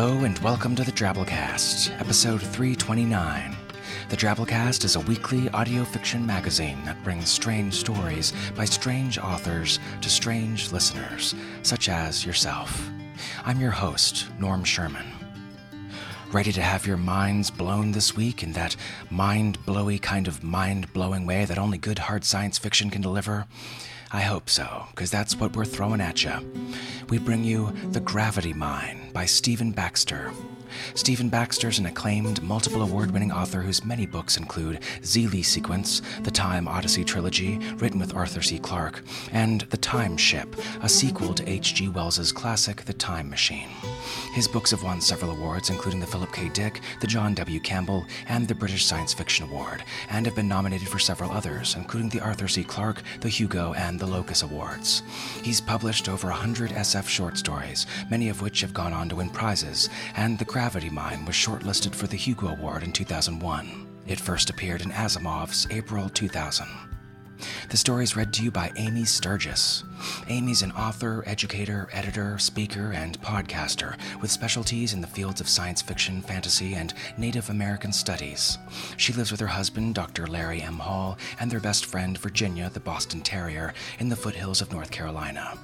Hello and welcome to the Drabblecast, episode 329. The Drabblecast is a weekly audio fiction magazine that brings strange stories by strange authors to strange listeners, such as yourself. I'm your host, Norm Sherman. Ready to have your minds blown this week in that mind blowy kind of mind blowing way that only good hard science fiction can deliver? I hope so, because that's what we're throwing at you. We bring you The Gravity Mine by Stephen Baxter. Stephen Baxter is an acclaimed, multiple award winning author whose many books include Xeelee Sequence, the Time Odyssey trilogy, written with Arthur C. Clarke, and The Time Ship, a sequel to H.G. Wells's classic The Time Machine. His books have won several awards, including the Philip K. Dick, the John W. Campbell, and the British Science Fiction Award, and have been nominated for several others, including the Arthur C. Clarke, the Hugo, and the Locus Awards. He's published over 100 SF short stories, many of which have gone on to win prizes, and The Gravity Mine was shortlisted for the Hugo Award in 2001. It first appeared in Asimov's April 2000. The story is read to you by Amy Sturgis. Amy's an author, educator, editor, speaker, and podcaster with specialties in the fields of science fiction, fantasy, and Native American studies. She lives with her husband, Dr. Larry M. Hall, and their best friend, Virginia, the Boston Terrier, in the foothills of North Carolina.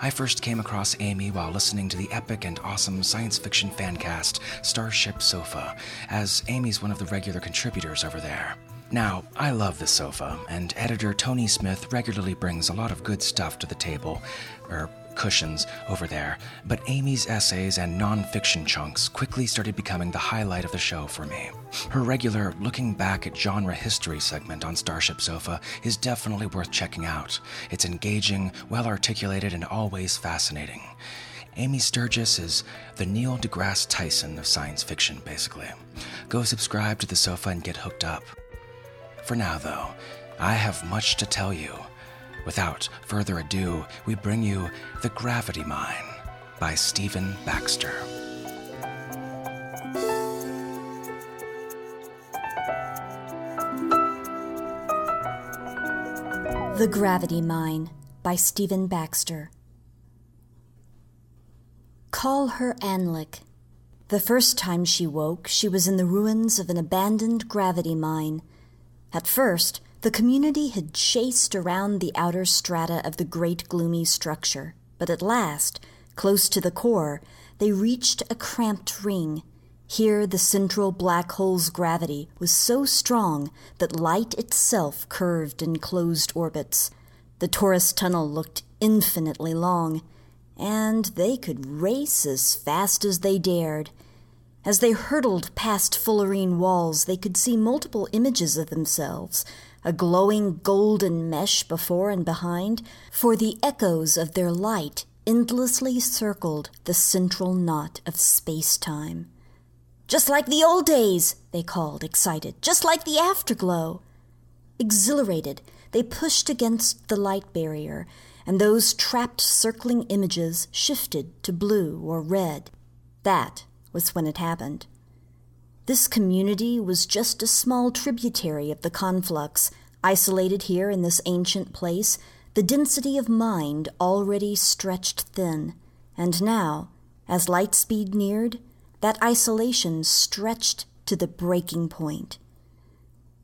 I first came across Amy while listening to the epic and awesome science fiction fancast Starship Sofa, as Amy's one of the regular contributors over there. Now, I love the sofa, and editor Tony Smith regularly brings a lot of good stuff to the table, er, cushions over there, but Amy's essays and nonfiction chunks quickly started becoming the highlight of the show for me. Her regular looking back at genre history segment on Starship Sofa is definitely worth checking out. It's engaging, well articulated, and always fascinating. Amy Sturgis is the Neil deGrasse Tyson of science fiction, basically. Go subscribe to the sofa and get hooked up. For now, though, I have much to tell you. Without further ado, we bring you The Gravity Mine by Stephen Baxter. The Gravity Mine by Stephen Baxter. Call her Anlic. The first time she woke, she was in the ruins of an abandoned gravity mine. At first, the community had chased around the outer strata of the great gloomy structure, but at last, close to the core, they reached a cramped ring. Here, the central black hole's gravity was so strong that light itself curved in closed orbits. The torus tunnel looked infinitely long, and they could race as fast as they dared. As they hurtled past fullerene walls, they could see multiple images of themselves, a glowing golden mesh before and behind, for the echoes of their light endlessly circled the central knot of space time. Just like the old days, they called, excited. Just like the afterglow. Exhilarated, they pushed against the light barrier, and those trapped circling images shifted to blue or red. That was when it happened. This community was just a small tributary of the conflux, isolated here in this ancient place, the density of mind already stretched thin, and now, as light speed neared, that isolation stretched to the breaking point.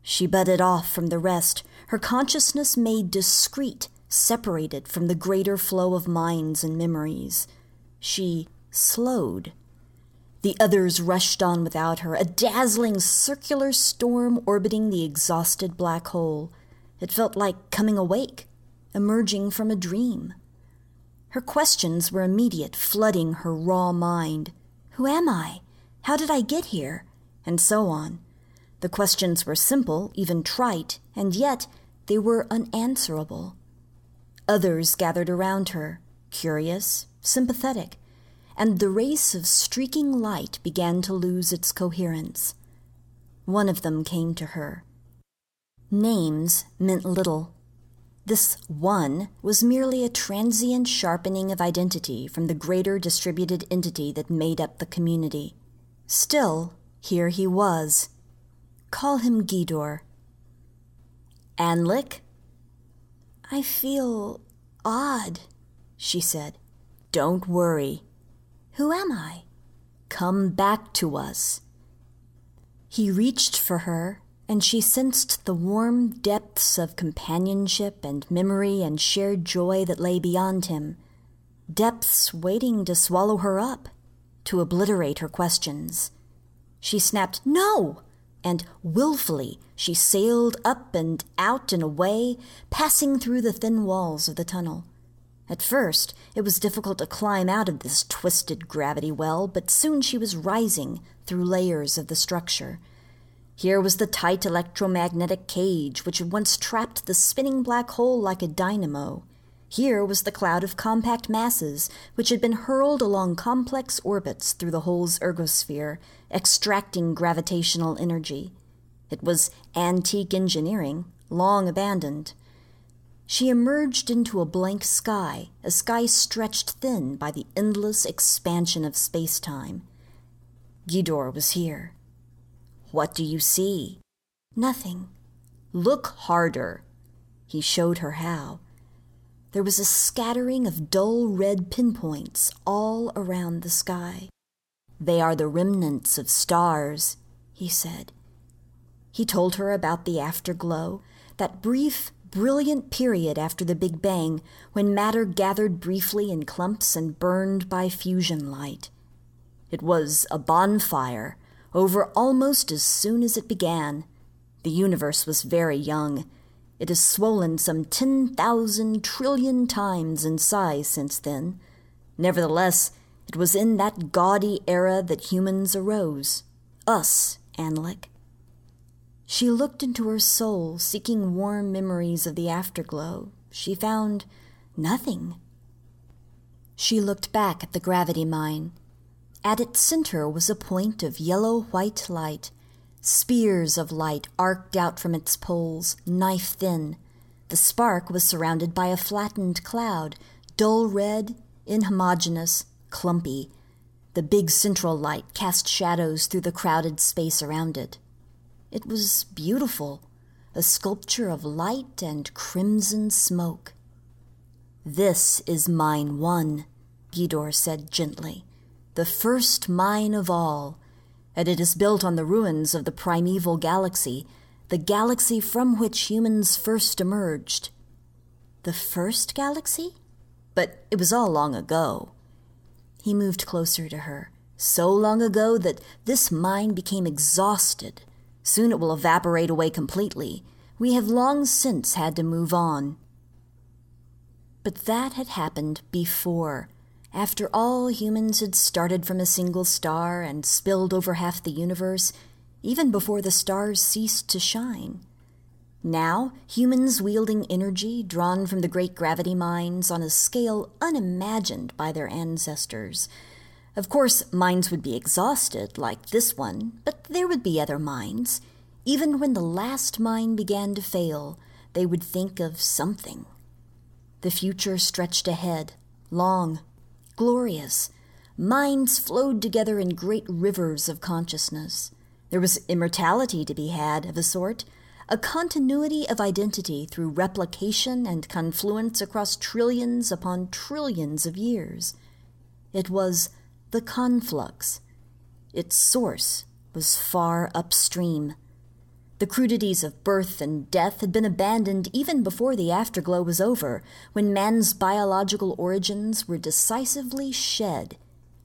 She budded off from the rest, her consciousness made discrete, separated from the greater flow of minds and memories. She slowed the others rushed on without her, a dazzling circular storm orbiting the exhausted black hole. It felt like coming awake, emerging from a dream. Her questions were immediate, flooding her raw mind. Who am I? How did I get here? And so on. The questions were simple, even trite, and yet they were unanswerable. Others gathered around her, curious, sympathetic and the race of streaking light began to lose its coherence. One of them came to her. Names meant little. This one was merely a transient sharpening of identity from the greater distributed entity that made up the community. Still, here he was. Call him Gidor. Anlic? I feel odd, she said. Don't worry, who am I? Come back to us. He reached for her, and she sensed the warm depths of companionship and memory and shared joy that lay beyond him. Depths waiting to swallow her up, to obliterate her questions. She snapped, No! and wilfully she sailed up and out and away, passing through the thin walls of the tunnel. At first, it was difficult to climb out of this twisted gravity well, but soon she was rising through layers of the structure. Here was the tight electromagnetic cage which had once trapped the spinning black hole like a dynamo. Here was the cloud of compact masses which had been hurled along complex orbits through the hole's ergosphere, extracting gravitational energy. It was antique engineering, long abandoned. She emerged into a blank sky, a sky stretched thin by the endless expansion of space time. Gidor was here. What do you see? Nothing. Look harder. He showed her how. There was a scattering of dull red pinpoints all around the sky. They are the remnants of stars, he said. He told her about the afterglow, that brief brilliant period after the Big Bang when matter gathered briefly in clumps and burned by fusion light. It was a bonfire, over almost as soon as it began. The universe was very young. It has swollen some 10,000 trillion times in size since then. Nevertheless, it was in that gaudy era that humans arose. Us, Anlic. She looked into her soul, seeking warm memories of the afterglow. She found nothing. She looked back at the gravity mine. At its center was a point of yellow white light. Spears of light arced out from its poles, knife thin. The spark was surrounded by a flattened cloud, dull red, inhomogeneous, clumpy. The big central light cast shadows through the crowded space around it. It was beautiful, a sculpture of light and crimson smoke. This is mine one, Gidor said gently, the first mine of all, and it is built on the ruins of the primeval galaxy, the galaxy from which humans first emerged. The first galaxy? But it was all long ago. He moved closer to her, so long ago that this mine became exhausted Soon it will evaporate away completely. We have long since had to move on. But that had happened before. After all humans had started from a single star and spilled over half the universe, even before the stars ceased to shine. Now, humans wielding energy drawn from the great gravity mines on a scale unimagined by their ancestors of course, mines would be exhausted, like this one, but there would be other mines. Even when the last mine began to fail, they would think of something. The future stretched ahead, long, glorious. Minds flowed together in great rivers of consciousness. There was immortality to be had, of a sort, a continuity of identity through replication and confluence across trillions upon trillions of years. It was the conflux. Its source was far upstream. The crudities of birth and death had been abandoned even before the afterglow was over, when man's biological origins were decisively shed.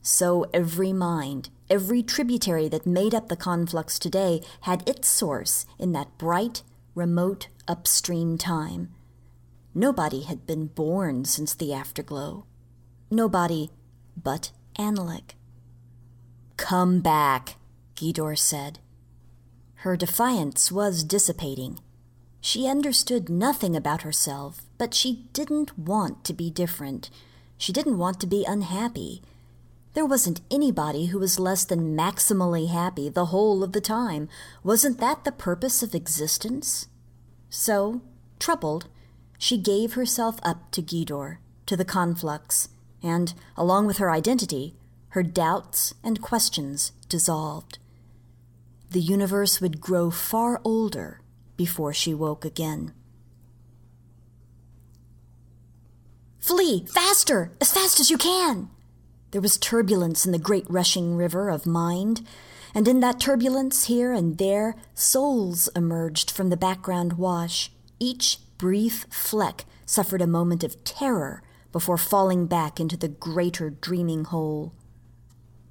So every mind, every tributary that made up the conflux today had its source in that bright, remote upstream time. Nobody had been born since the afterglow. Nobody but Anlic. Come back, Gidor said. Her defiance was dissipating. She understood nothing about herself, but she didn't want to be different. She didn't want to be unhappy. There wasn't anybody who was less than maximally happy the whole of the time. Wasn't that the purpose of existence? So, troubled, she gave herself up to Gidor, to the conflux, and, along with her identity, her doubts and questions dissolved. The universe would grow far older before she woke again. Flee! Faster! As fast as you can! There was turbulence in the great rushing river of mind, and in that turbulence, here and there, souls emerged from the background wash. Each brief fleck suffered a moment of terror before falling back into the greater dreaming whole.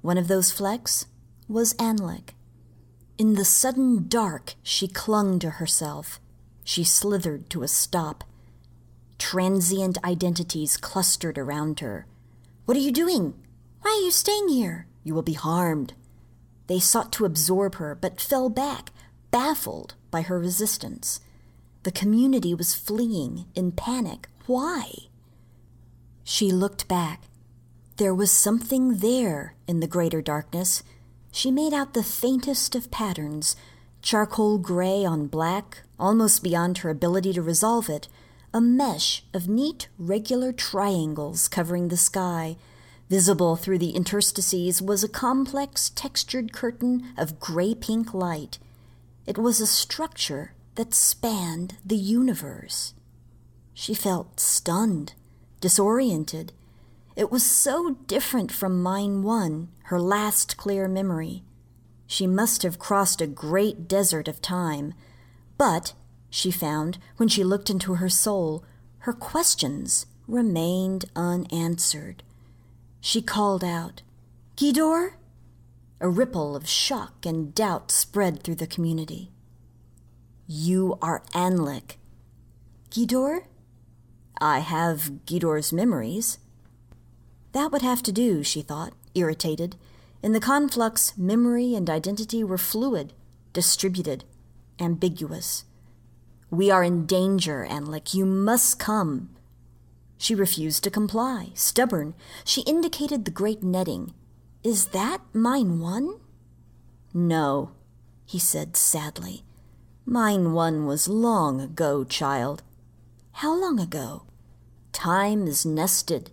One of those flecks was Anlic. In the sudden dark, she clung to herself. She slithered to a stop. Transient identities clustered around her. What are you doing? Why are you staying here? You will be harmed. They sought to absorb her, but fell back, baffled by her resistance. The community was fleeing in panic. Why? She looked back. There was something there in the greater darkness. She made out the faintest of patterns charcoal gray on black, almost beyond her ability to resolve it, a mesh of neat, regular triangles covering the sky. Visible through the interstices was a complex, textured curtain of gray pink light. It was a structure that spanned the universe. She felt stunned, disoriented. It was so different from Mine One, her last clear memory. She must have crossed a great desert of time. But, she found, when she looked into her soul, her questions remained unanswered. She called out, Gidor? A ripple of shock and doubt spread through the community. You are Anlic. Gidor? I have Gidor's memories. That would have to do, she thought, irritated. In the conflux, memory and identity were fluid, distributed, ambiguous. We are in danger, Anlic. You must come. She refused to comply, stubborn. She indicated the great netting. Is that mine one? No, he said sadly. Mine one was long ago, child. How long ago? Time is nested.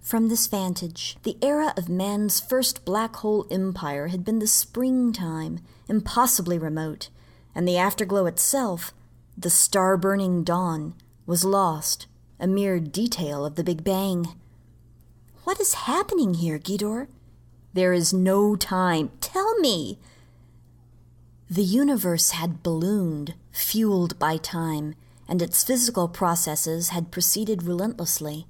From this vantage, the era of man's first black hole empire had been the springtime, impossibly remote, and the afterglow itself, the star burning dawn, was lost, a mere detail of the Big Bang. What is happening here, Gidor? There is no time. Tell me! The universe had ballooned, fueled by time, and its physical processes had proceeded relentlessly.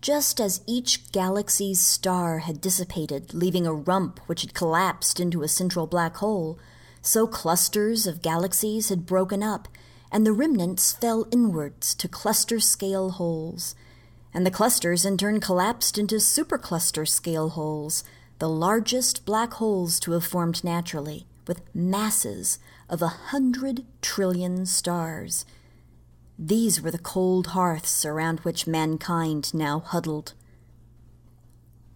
Just as each galaxy's star had dissipated, leaving a rump which had collapsed into a central black hole, so clusters of galaxies had broken up, and the remnants fell inwards to cluster scale holes. And the clusters in turn collapsed into supercluster scale holes, the largest black holes to have formed naturally with masses of a hundred trillion stars. These were the cold hearths around which mankind now huddled.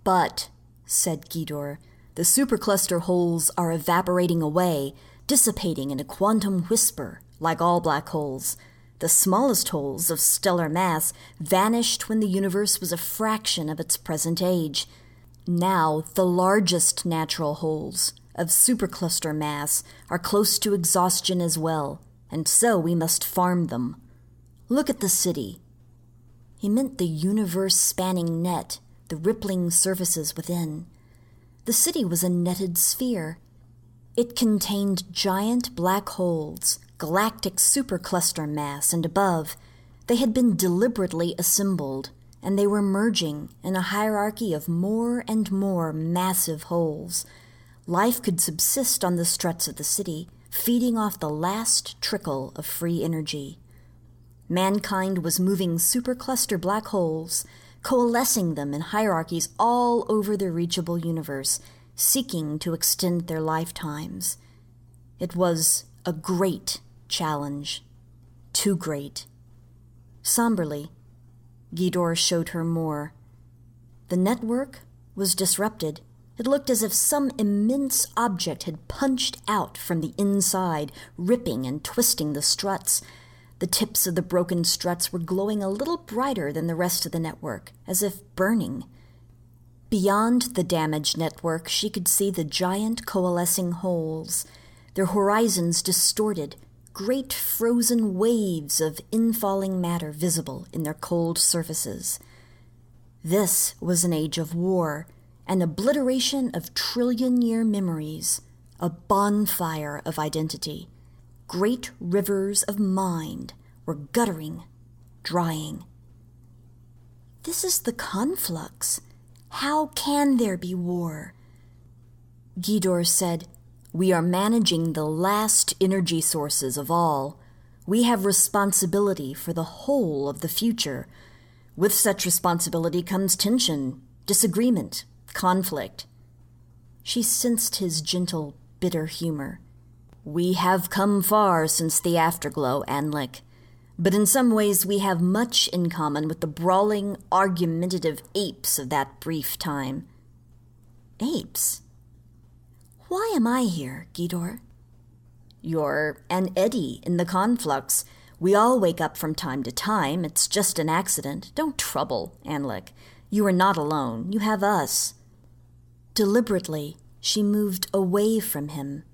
But, said Gidor, the supercluster holes are evaporating away, dissipating in a quantum whisper, like all black holes. The smallest holes of stellar mass vanished when the universe was a fraction of its present age. Now, the largest natural holes, of supercluster mass are close to exhaustion as well, and so we must farm them. Look at the city. He meant the universe spanning net, the rippling surfaces within. The city was a netted sphere. It contained giant black holes, galactic supercluster mass, and above, they had been deliberately assembled, and they were merging in a hierarchy of more and more massive holes life could subsist on the struts of the city, feeding off the last trickle of free energy. Mankind was moving supercluster black holes, coalescing them in hierarchies all over the reachable universe, seeking to extend their lifetimes. It was a great challenge. Too great. Somberly, Gidor showed her more. The network was disrupted it looked as if some immense object had punched out from the inside, ripping and twisting the struts. The tips of the broken struts were glowing a little brighter than the rest of the network, as if burning. Beyond the damaged network, she could see the giant coalescing holes, their horizons distorted, great frozen waves of infalling matter visible in their cold surfaces. This was an age of war, an obliteration of trillion year memories, a bonfire of identity. Great rivers of mind were guttering, drying. This is the conflux. How can there be war? Gidor said, We are managing the last energy sources of all. We have responsibility for the whole of the future with such responsibility comes tension, disagreement, conflict. She sensed his gentle, bitter humor. We have come far since the afterglow, Anlic, but in some ways we have much in common with the brawling, argumentative apes of that brief time. Apes? Why am I here, Gidor? You're an eddy in the conflux we all wake up from time to time. It's just an accident. Don't trouble, Anlic. You are not alone. You have us. Deliberately, she moved away from him.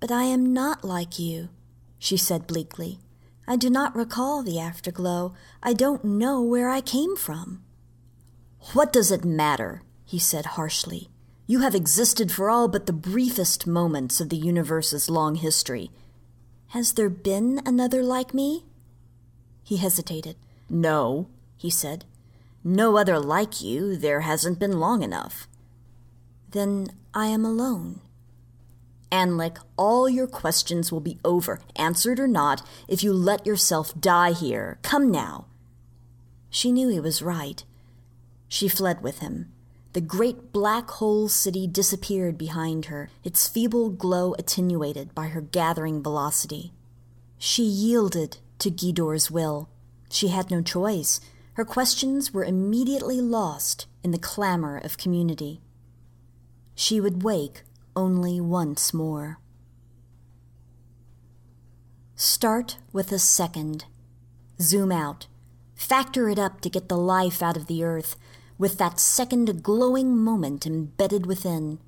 But I am not like you, she said bleakly. I do not recall the afterglow. I don't know where I came from. What does it matter? he said harshly. You have existed for all but the briefest moments of the universe's long history. Has there been another like me? He hesitated. No, he said. No other like you. There hasn't been long enough. Then I am alone. Anlic, all your questions will be over, answered or not, if you let yourself die here. Come now. She knew he was right. She fled with him. The great black hole city disappeared behind her, its feeble glow attenuated by her gathering velocity. She yielded to Gidor's will. She had no choice. Her questions were immediately lost in the clamor of community. She would wake only once more. Start with a second. Zoom out. Factor it up to get the life out of the earth with that second glowing moment embedded within.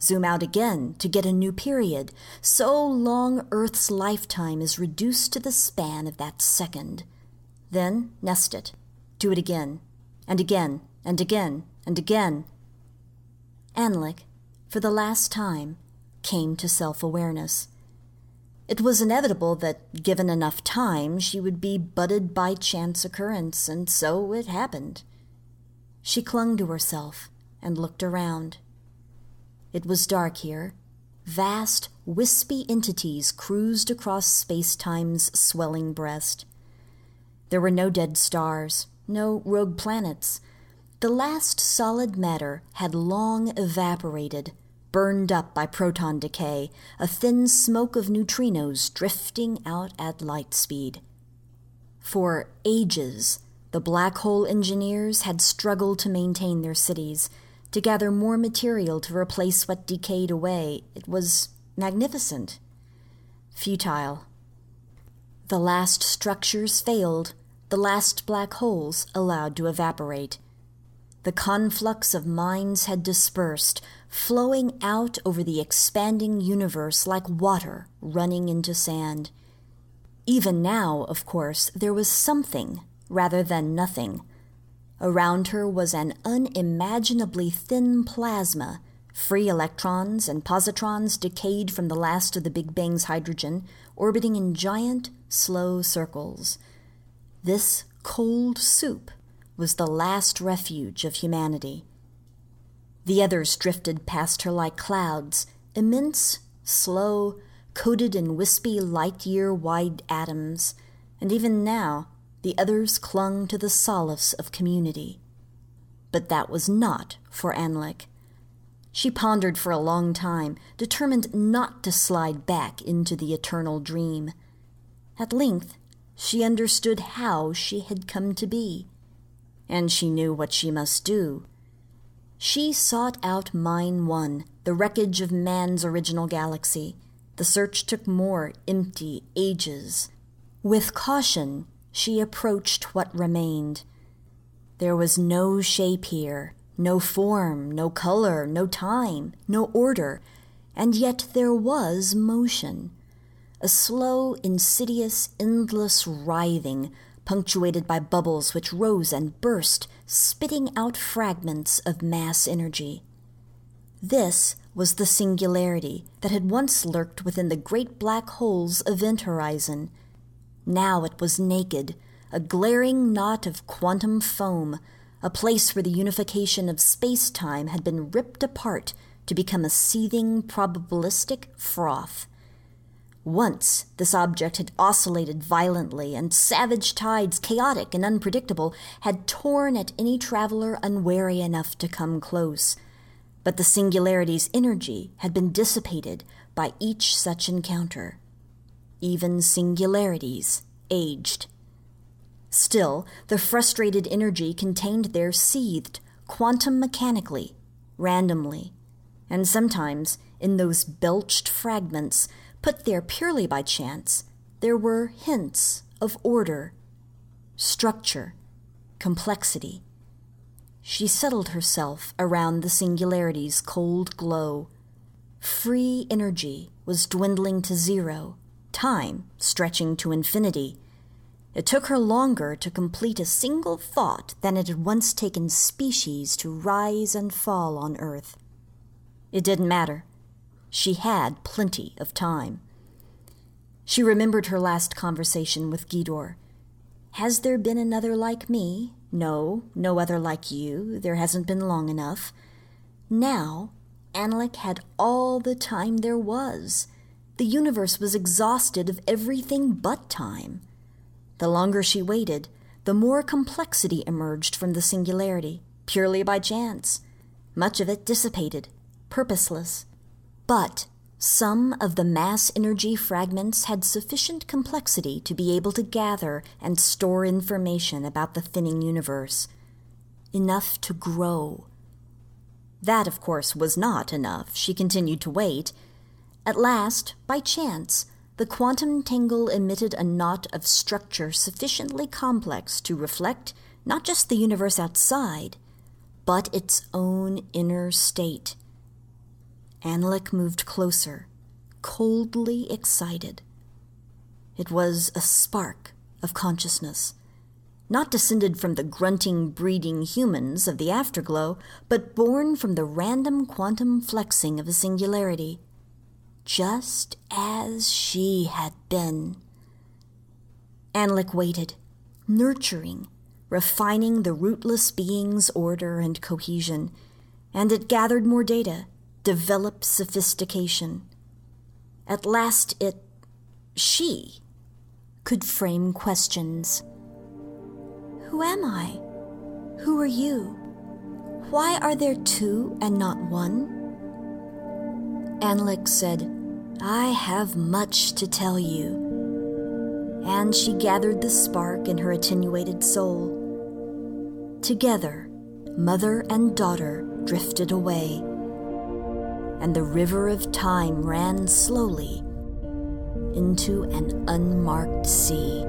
Zoom out again to get a new period. So long Earth's lifetime is reduced to the span of that second. Then nest it. Do it again, and again, and again, and again. Anlic, for the last time, came to self awareness. It was inevitable that, given enough time, she would be budded by chance occurrence, and so it happened. She clung to herself and looked around. It was dark here. Vast, wispy entities cruised across space time's swelling breast. There were no dead stars, no rogue planets. The last solid matter had long evaporated, burned up by proton decay, a thin smoke of neutrinos drifting out at light speed. For ages, the black hole engineers had struggled to maintain their cities, to gather more material to replace what decayed away. It was magnificent. Futile. The last structures failed, the last black holes allowed to evaporate. The conflux of minds had dispersed, flowing out over the expanding universe like water running into sand. Even now, of course, there was something rather than nothing. Around her was an unimaginably thin plasma. Free electrons and positrons decayed from the last of the Big Bang's hydrogen, orbiting in giant, slow circles. This cold soup was the last refuge of humanity. The others drifted past her like clouds, immense, slow, coated in wispy light year wide atoms, and even now the others clung to the solace of community. But that was not for Anlic. She pondered for a long time, determined not to slide back into the eternal dream. At length, she understood how she had come to be, and she knew what she must do. She sought out Mine One, the wreckage of man's original galaxy. The search took more empty ages. With caution, she approached what remained. There was no shape here, no form, no color, no time, no order, and yet there was motion. A slow, insidious, endless writhing, punctuated by bubbles which rose and burst, spitting out fragments of mass energy. This was the singularity that had once lurked within the great black hole's event horizon. Now it was naked, a glaring knot of quantum foam, a place where the unification of space time had been ripped apart to become a seething probabilistic froth. Once this object had oscillated violently, and savage tides, chaotic and unpredictable, had torn at any traveler unwary enough to come close. But the singularity's energy had been dissipated by each such encounter. Even singularities aged. Still, the frustrated energy contained there seethed, quantum mechanically, randomly, and sometimes, in those belched fragments, put there purely by chance, there were hints of order, structure, complexity. She settled herself around the singularity's cold glow. Free energy was dwindling to zero, time stretching to infinity. It took her longer to complete a single thought than it had once taken species to rise and fall on Earth. It didn't matter. She had plenty of time. She remembered her last conversation with Gidor. Has there been another like me? No, no other like you. There hasn't been long enough. Now, Anlic had all the time there was. The universe was exhausted of everything but time. The longer she waited, the more complexity emerged from the singularity, purely by chance. Much of it dissipated, purposeless. But some of the mass energy fragments had sufficient complexity to be able to gather and store information about the thinning universe. Enough to grow. That, of course, was not enough. She continued to wait. At last, by chance, the quantum tangle emitted a knot of structure sufficiently complex to reflect not just the universe outside, but its own inner state. Anlic moved closer, coldly excited. It was a spark of consciousness, not descended from the grunting, breeding humans of the afterglow, but born from the random quantum flexing of a singularity, just as she had been. Anlic waited, nurturing, refining the rootless being's order and cohesion, and it gathered more data develop sophistication. At last, it, she, could frame questions. Who am I? Who are you? Why are there two and not one? Anlic said, I have much to tell you. And she gathered the spark in her attenuated soul. Together, mother and daughter drifted away and the river of time ran slowly into an unmarked sea.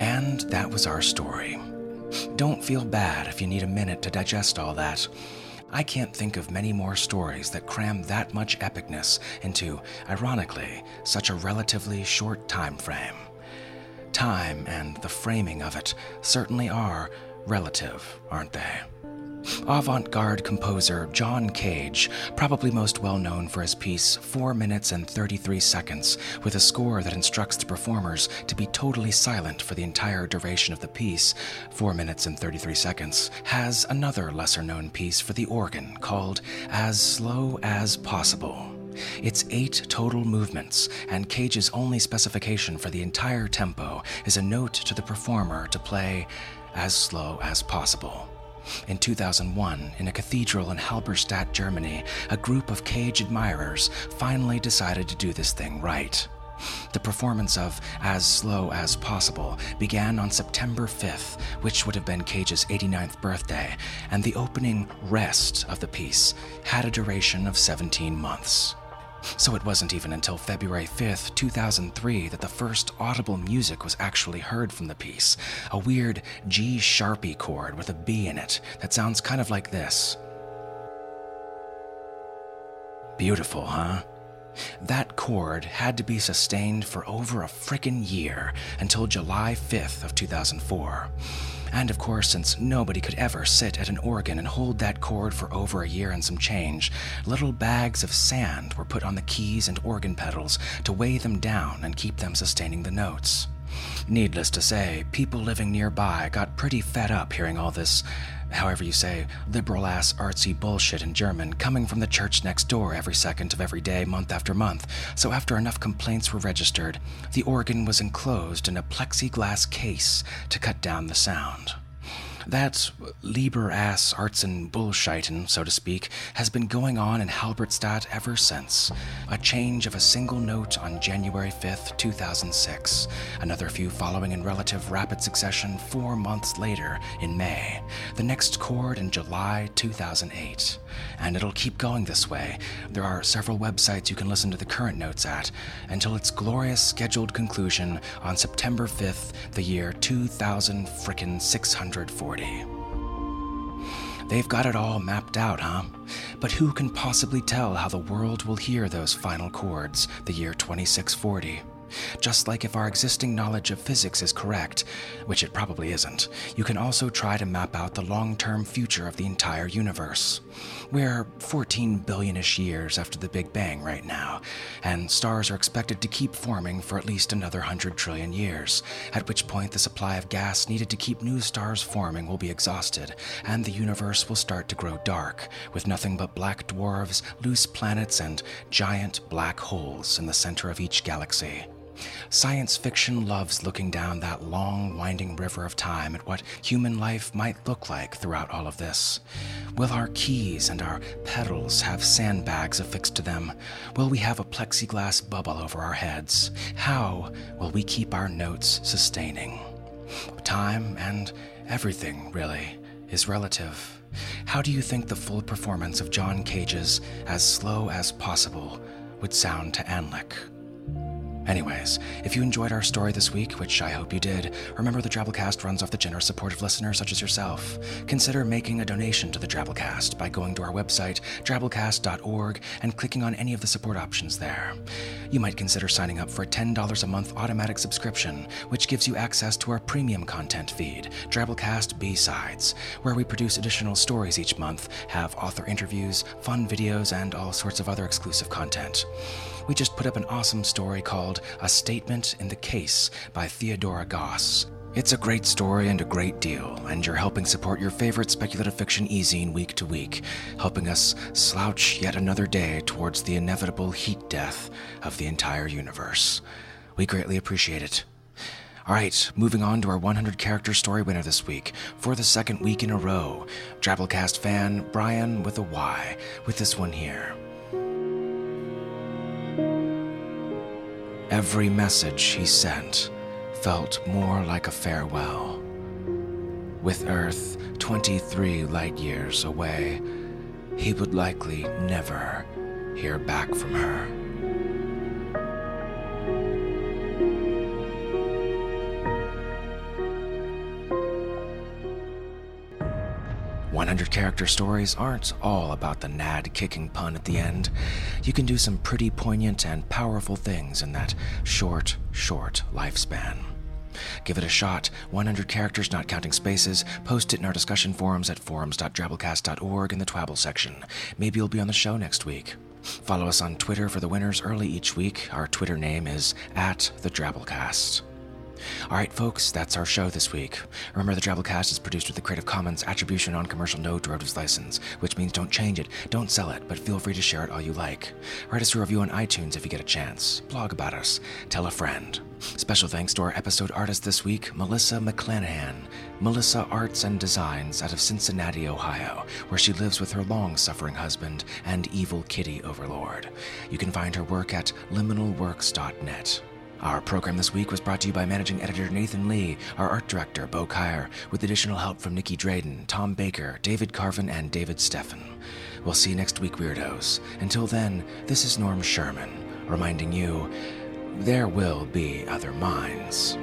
And that was our story. Don't feel bad if you need a minute to digest all that. I can't think of many more stories that cram that much epicness into, ironically, such a relatively short time frame. Time and the framing of it certainly are relative, aren't they? Avant garde composer John Cage, probably most well known for his piece 4 minutes and 33 seconds, with a score that instructs the performers to be totally silent for the entire duration of the piece, 4 minutes and 33 seconds, has another lesser known piece for the organ called As Slow as Possible. It's eight total movements, and Cage's only specification for the entire tempo is a note to the performer to play as slow as possible. In 2001, in a cathedral in Halberstadt, Germany, a group of Cage admirers finally decided to do this thing right. The performance of As Slow as Possible began on September 5th, which would have been Cage's 89th birthday, and the opening rest of the piece had a duration of 17 months. So it wasn't even until February 5th, 2003, that the first audible music was actually heard from the piece a weird G sharpie chord with a B in it that sounds kind of like this. Beautiful, huh? That chord had to be sustained for over a frickin' year until July 5th of 2004. And of course, since nobody could ever sit at an organ and hold that chord for over a year and some change, little bags of sand were put on the keys and organ pedals to weigh them down and keep them sustaining the notes. Needless to say, people living nearby got pretty fed up hearing all this however you say, liberal ass artsy bullshit in German coming from the church next door every second of every day, month after month. So after enough complaints were registered, the organ was enclosed in a plexiglass case to cut down the sound. That Lieber ass arts and bullshiten, so to speak, has been going on in Halberstadt ever since. A change of a single note on January 5th, 2006, another few following in relative rapid succession four months later in May, the next chord in July 2008. And it'll keep going this way. There are several websites you can listen to the current notes at until its glorious scheduled conclusion on September 5th, the year 2000 frickin' 640. They've got it all mapped out, huh? But who can possibly tell how the world will hear those final chords, the year 2640? Just like if our existing knowledge of physics is correct, which it probably isn't, you can also try to map out the long term future of the entire universe. We're 14 billion ish years after the Big Bang right now, and stars are expected to keep forming for at least another 100 trillion years, at which point the supply of gas needed to keep new stars forming will be exhausted, and the universe will start to grow dark, with nothing but black dwarfs, loose planets, and giant black holes in the center of each galaxy. Science fiction loves looking down that long, winding river of time at what human life might look like throughout all of this. Will our keys and our pedals have sandbags affixed to them? Will we have a plexiglass bubble over our heads? How will we keep our notes sustaining? Time and everything, really, is relative. How do you think the full performance of John Cage's As Slow as Possible would sound to Anlic? Anyways, if you enjoyed our story this week, which I hope you did, remember the Drabblecast runs off the generous support of listeners such as yourself. Consider making a donation to the Drabblecast by going to our website, drabblecast.org, and clicking on any of the support options there. You might consider signing up for a $10 a month automatic subscription, which gives you access to our premium content feed, Drabblecast B-Sides, where we produce additional stories each month, have author interviews, fun videos, and all sorts of other exclusive content we just put up an awesome story called A Statement in the Case by Theodora Goss. It's a great story and a great deal, and you're helping support your favorite speculative fiction e-zine week to week, helping us slouch yet another day towards the inevitable heat death of the entire universe. We greatly appreciate it. All right, moving on to our 100 character story winner this week for the second week in a row. Drabblecast fan Brian with a Y, with this one here. Every message he sent felt more like a farewell. With Earth 23 light years away, he would likely never hear back from her. 100 character stories aren't all about the nad kicking pun at the end. You can do some pretty poignant and powerful things in that short, short lifespan. Give it a shot. 100 characters, not counting spaces. Post it in our discussion forums at forums.drabblecast.org in the Twabble section. Maybe you'll be on the show next week. Follow us on Twitter for the winners early each week. Our Twitter name is at the Drabblecast. All right, folks, that's our show this week. Remember, the Drabblecast is produced with the Creative Commons Attribution Non-Commercial No Derivatives License, which means don't change it, don't sell it, but feel free to share it all you like. Write us a review on iTunes if you get a chance. Blog about us. Tell a friend. Special thanks to our episode artist this week, Melissa McClanahan. Melissa Arts and Designs out of Cincinnati, Ohio, where she lives with her long suffering husband and evil kitty overlord. You can find her work at liminalworks.net. Our program this week was brought to you by managing editor Nathan Lee, our art director Bo Kaier, with additional help from Nicky Drayden, Tom Baker, David Carvin, and David Steffen. We'll see you next week, Weirdos. Until then, this is Norm Sherman, reminding you there will be other minds.